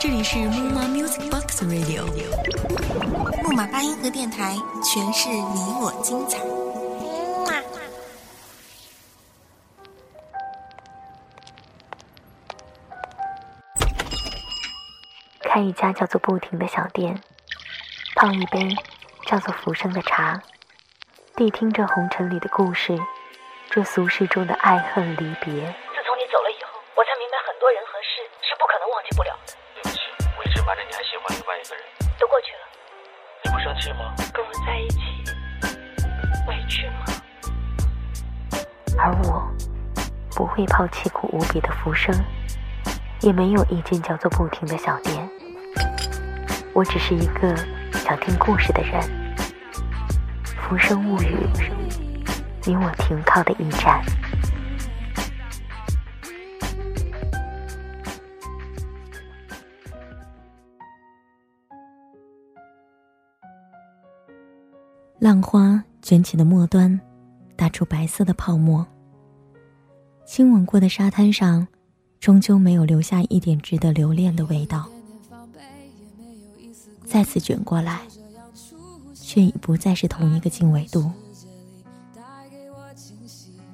这里是木马 Music Box Radio，木马八音盒电台，诠释你我精彩。开一家叫做不停的小店，泡一杯叫做浮生的茶，谛听这红尘里的故事，这俗世中的爱恨离别。跟我在一起，委屈吗？而我不会抛弃苦无比的浮生，也没有一间叫做不停的小店。我只是一个想听故事的人。浮生物语，你我停靠的驿站。浪花卷起的末端，打出白色的泡沫。亲吻过的沙滩上，终究没有留下一点值得留恋的味道。再次卷过来，却已不再是同一个经纬度。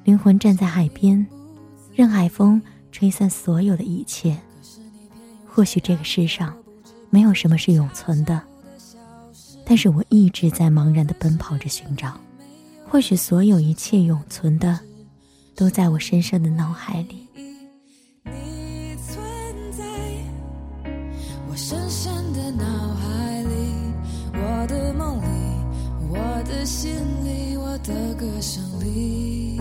灵魂站在海边，任海风吹散所有的一切。或许这个世上，没有什么是永存的。但是我一直在茫然的奔跑着寻找，或许所有一切永存的，都在我深深的脑海里。你存在我深深的脑海里，我的梦里，我的心里，我的歌声里。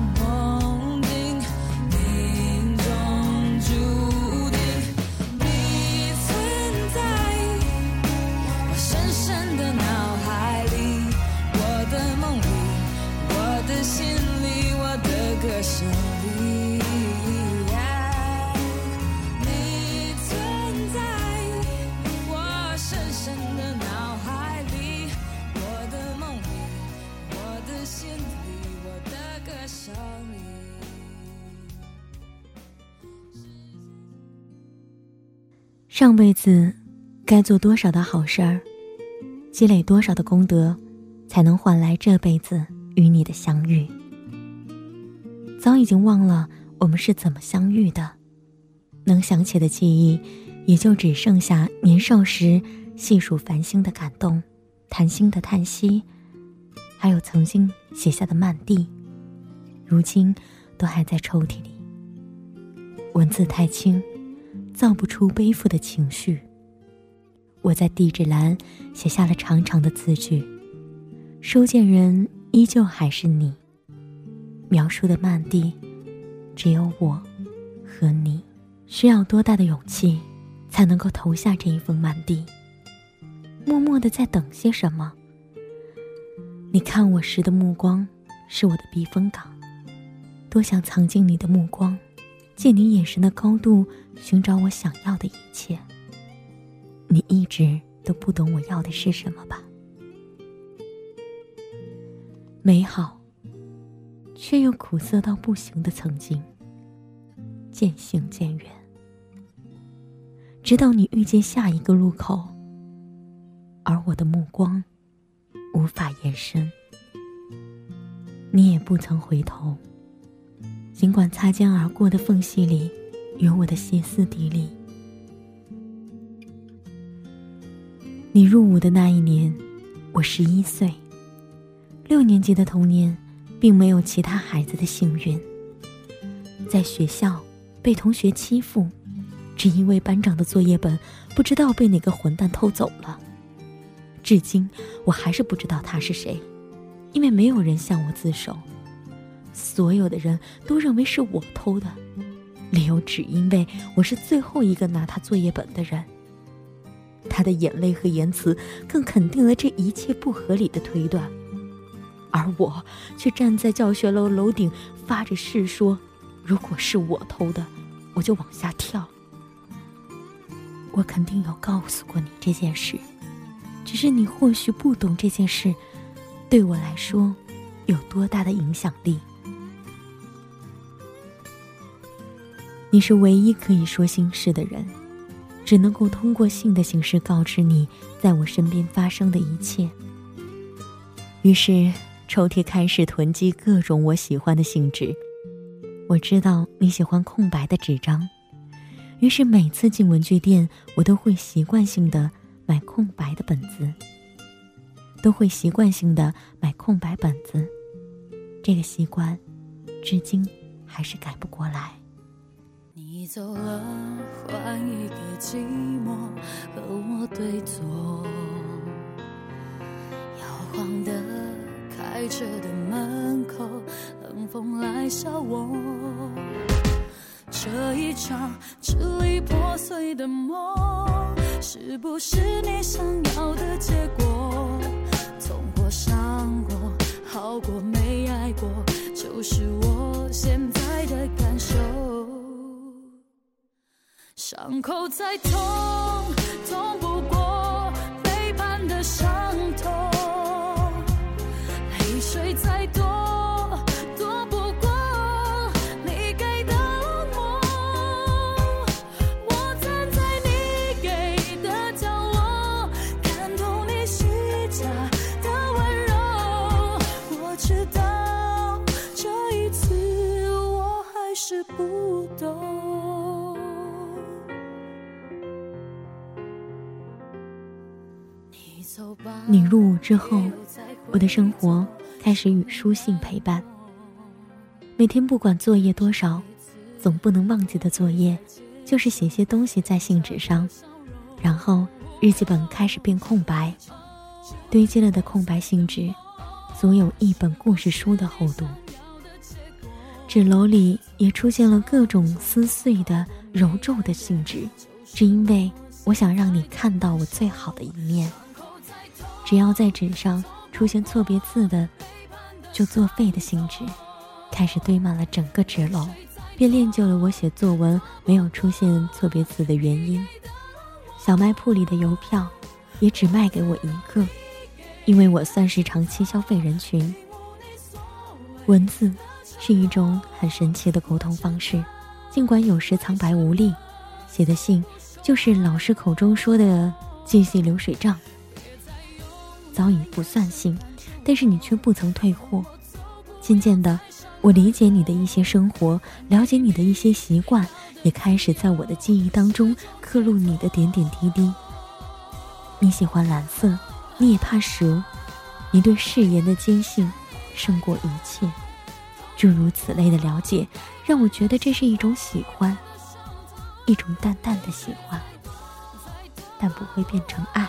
上辈子该做多少的好事儿，积累多少的功德，才能换来这辈子与你的相遇？早已经忘了我们是怎么相遇的，能想起的记忆，也就只剩下年少时细数繁星的感动，谈心的叹息，还有曾经写下的漫地，如今都还在抽屉里。文字太轻。造不出背负的情绪。我在地址栏写下了长长的字句，收件人依旧还是你。描述的漫地，只有我和你。需要多大的勇气，才能够投下这一封漫地？默默的在等些什么？你看我时的目光，是我的避风港。多想藏进你的目光。借你眼神的高度，寻找我想要的一切。你一直都不懂我要的是什么吧？美好，却又苦涩到不行的曾经，渐行渐远。直到你遇见下一个路口，而我的目光无法延伸，你也不曾回头。尽管擦肩而过的缝隙里，有我的歇斯底里。你入伍的那一年，我十一岁。六年级的童年，并没有其他孩子的幸运。在学校被同学欺负，只因为班长的作业本不知道被哪个混蛋偷走了。至今我还是不知道他是谁，因为没有人向我自首，所有的人都认为是我偷的，理由只因为我是最后一个拿他作业本的人。他的眼泪和言辞更肯定了这一切不合理的推断，而我却站在教学楼楼顶发着誓说：如果是我偷的，我就往下跳。我肯定有告诉过你这件事，只是你或许不懂这件事对我来说有多大的影响力。你是唯一可以说心事的人。只能够通过信的形式告知你在我身边发生的一切。于是，抽屉开始囤积各种我喜欢的信纸。我知道你喜欢空白的纸张，于是每次进文具店，我都会习惯性的买空白的本子，都会习惯性的买空白本子。这个习惯，至今还是改不过来。你走了，换一个寂寞和我对坐。摇晃的开着的门口，冷风来笑我。这一场支离破碎的梦，是不是你想要的结果？痛过伤过，好过没爱过，就是我现伤口再，痛入伍之后，我的生活开始与书信陪伴。每天不管作业多少，总不能忘记的作业，就是写些东西在信纸上，然后日记本开始变空白，堆积了的空白信纸，足有一本故事书的厚度。纸篓里也出现了各种撕碎的、揉皱的信纸，只因为我想让你看到我最好的一面。只要在纸上出现错别字的，就作废的信纸，开始堆满了整个纸篓，便练就了我写作文没有出现错别字的原因。小卖铺里的邮票，也只卖给我一个，因为我算是长期消费人群。文字是一种很神奇的沟通方式，尽管有时苍白无力，写的信就是老师口中说的记细流水账。早已不算幸，但是你却不曾退货。渐渐的，我理解你的一些生活，了解你的一些习惯，也开始在我的记忆当中刻录你的点点滴滴。你喜欢蓝色，你也怕蛇，你对誓言的坚信胜过一切。诸如此类的了解，让我觉得这是一种喜欢，一种淡淡的喜欢，但不会变成爱。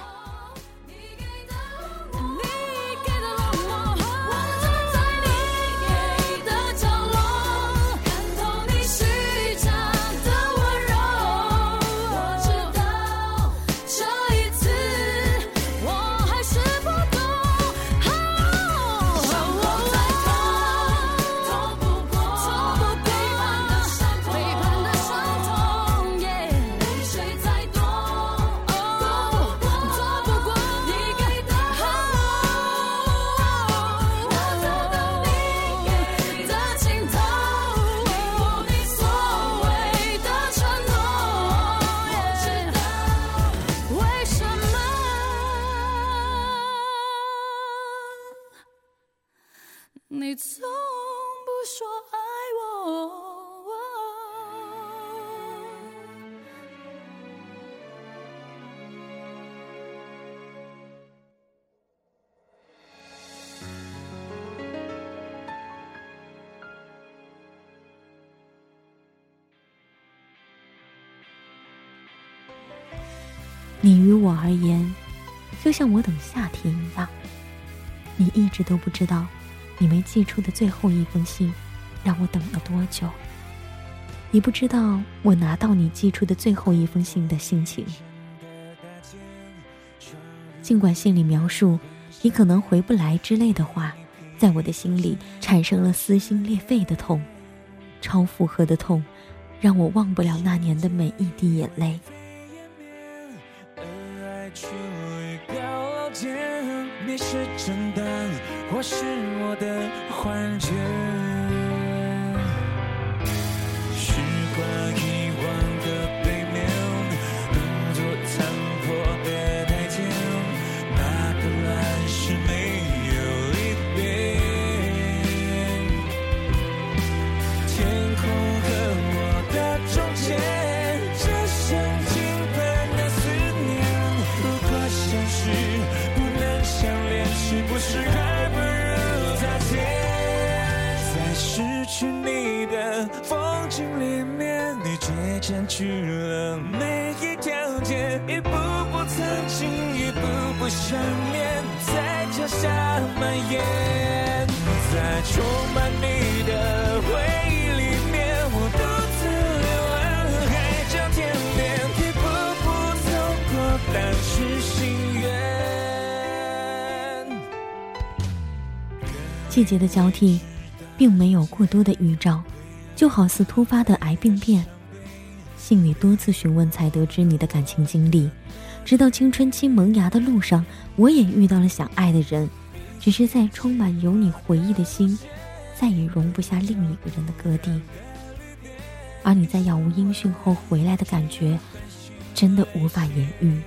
你于我而言，就像我等夏天一样。你一直都不知道，你没寄出的最后一封信，让我等了多久。你不知道我拿到你寄出的最后一封信的心情。尽管信里描述你可能回不来之类的话，在我的心里产生了撕心裂肺的痛，超负荷的痛，让我忘不了那年的每一滴眼泪。是我的幻觉？想念，在脚下蔓延。在充满你的回忆里面，我独自流浪，海角天边，一步步走过，但是心愿。季节的交替，并没有过多的预兆，就好似突发的癌病变。信里多次询问，才得知你的感情经历。直到青春期萌芽的路上，我也遇到了想爱的人，只是在充满有你回忆的心，再也容不下另一个人的割地。而你在杳无音讯后回来的感觉，真的无法言喻。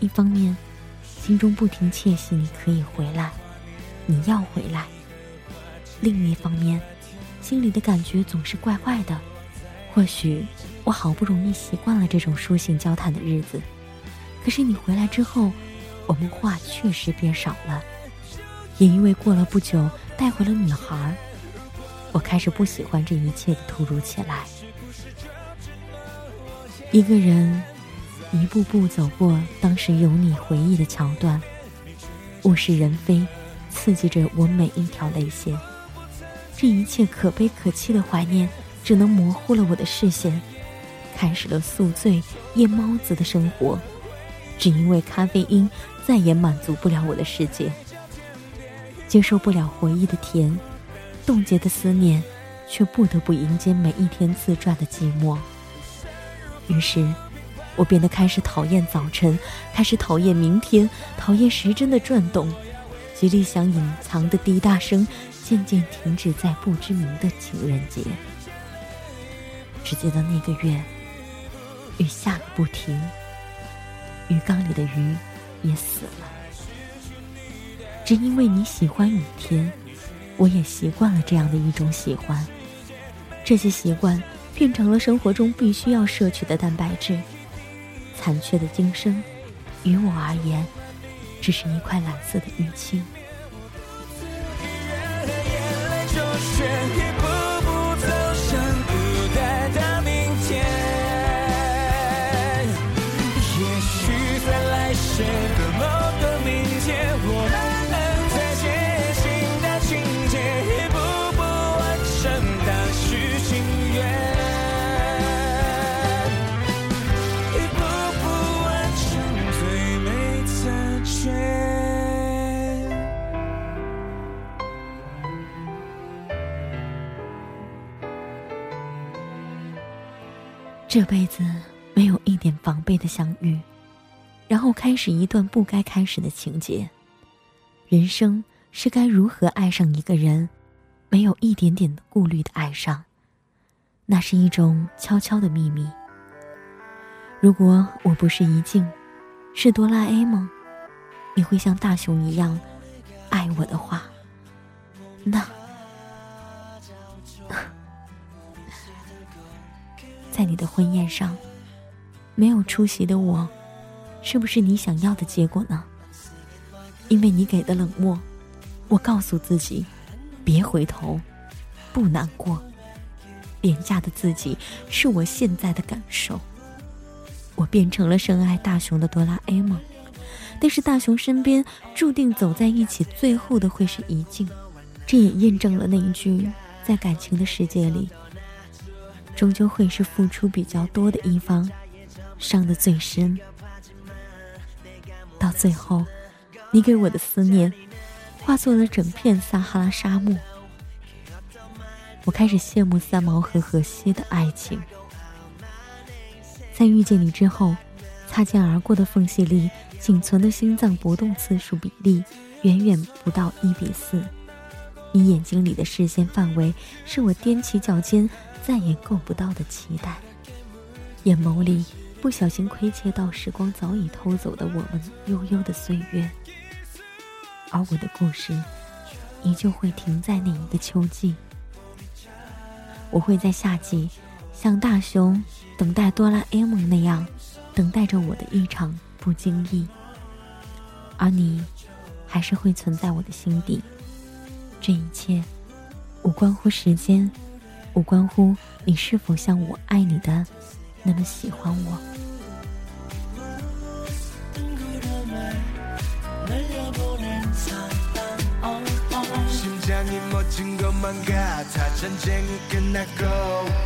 一方面，心中不停窃喜你可以回来，你要回来；另一方面，心里的感觉总是怪怪的。或许我好不容易习惯了这种书信交谈的日子，可是你回来之后，我们话确实变少了。也因为过了不久带回了女孩，我开始不喜欢这一切的突如其来。一个人一步步走过当时有你回忆的桥段，物是人非，刺激着我每一条泪腺。这一切可悲可泣的怀念。只能模糊了我的视线，开始了宿醉夜猫子的生活，只因为咖啡因再也满足不了我的世界，接受不了回忆的甜，冻结的思念，却不得不迎接每一天自转的寂寞。于是，我变得开始讨厌早晨，开始讨厌明天，讨厌时针的转动，极力想隐藏的滴答声，渐渐停止在不知名的情人节。只记得那个月，雨下个不停，鱼缸里的鱼也死了。只因为你喜欢雨天，我也习惯了这样的一种喜欢。这些习惯变成了生活中必须要摄取的蛋白质。残缺的今生，于我而言，只是一块蓝色的淤青。这辈子没有一点防备的相遇，然后开始一段不该开始的情节。人生是该如何爱上一个人，没有一点点的顾虑的爱上，那是一种悄悄的秘密。如果我不是一静，是哆啦 A 梦，你会像大雄一样爱我的话，那。在你的婚宴上，没有出席的我，是不是你想要的结果呢？因为你给的冷漠，我告诉自己，别回头，不难过。廉价的自己，是我现在的感受。我变成了深爱大雄的哆啦 A 梦。但是大雄身边注定走在一起，最后的会是一静。这也验证了那一句：在感情的世界里，终究会是付出比较多的一方，伤得最深。到最后，你给我的思念，化作了整片撒哈拉沙漠。我开始羡慕三毛和荷西的爱情。在遇见你之后，擦肩而过的缝隙里，仅存的心脏搏动次数比例，远远不到一比四。你眼睛里的视线范围，是我踮起脚尖再也够不到的期待。眼眸里不小心窥窃到时光早已偷走的我们悠悠的岁月，而我的故事，依旧会停在那一个秋季。我会在夏季，像大雄等待哆啦 A 梦那样，等待着我的一场不经意。而你，还是会存在我的心底。这一切，无关乎时间，无关乎你是否像我爱你的那么喜欢我。 심장이 멎은 것만 같아. 전쟁이 끝났고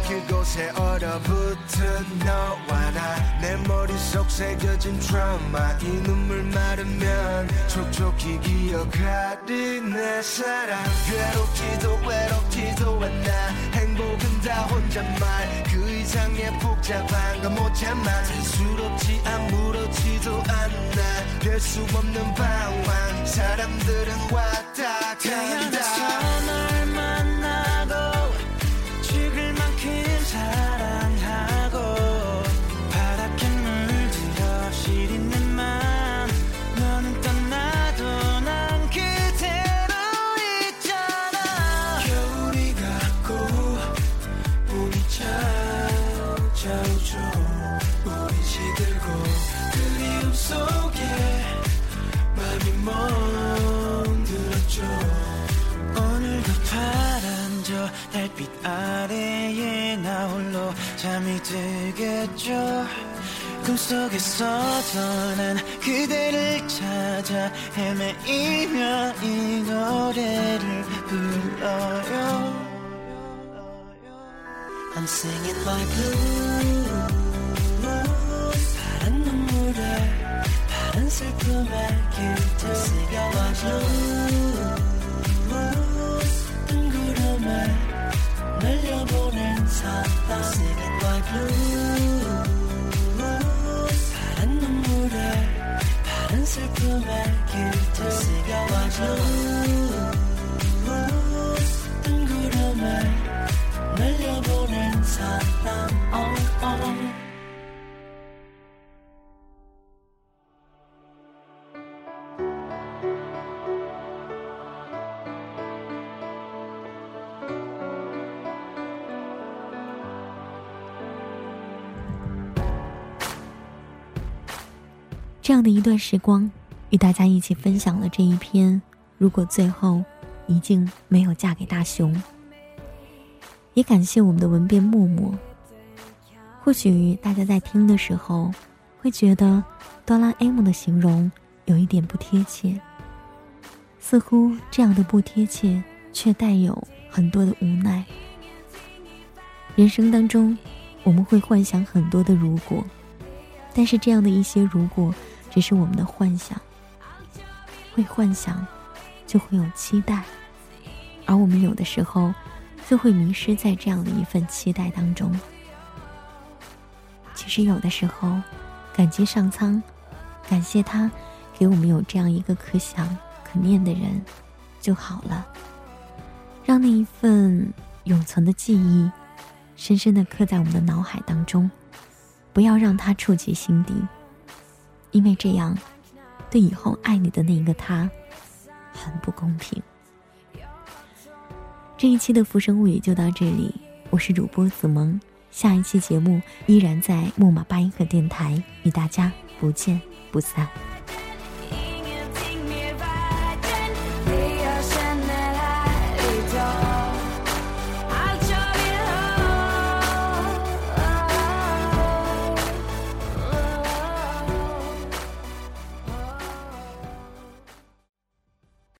그곳에 얼어붙은 너와 나. 내 머릿속 새겨진 트라우마. 이 눈물 마르면 촉촉히 기억하리 내 사랑. 괴롭지도 외롭지도 않아 행복은 다 혼잣말. 그 이상의 복잡한 건 못 참아. 수롭지 아무렇지도 않아. 될수 없는 방황. 사람들은 왔다 간다 summer 속에서도 난 그대를 찾아 헤매이며 이 노래를 불러요 I'm singing my blues 파란 눈물에 파란 슬픔에 깃들 Singing my blues 뜬 구름에 날려보낸 사랑 Singing my blues 파란 눈물에 파란 슬픔에 my blues 뜬구름에 날려보낸 사랑 这样的一段时光，与大家一起分享了这一篇。如果最后，一静没有嫁给大雄，也感谢我们的文编默默。或许大家在听的时候，会觉得哆啦 A 梦的形容有一点不贴切，似乎这样的不贴切，却带有很多的无奈。人生当中，我们会幻想很多的如果，但是这样的一些如果。只是我们的幻想，会幻想，就会有期待，而我们有的时候，就会迷失在这样的一份期待当中。其实有的时候，感激上苍，感谢他给我们有这样一个可想可念的人，就好了。让那一份永存的记忆，深深的刻在我们的脑海当中，不要让它触及心底。因为这样，对以后爱你的那一个他，很不公平。这一期的《浮生物语》就到这里，我是主播子萌，下一期节目依然在木马八音盒电台与大家不见不散。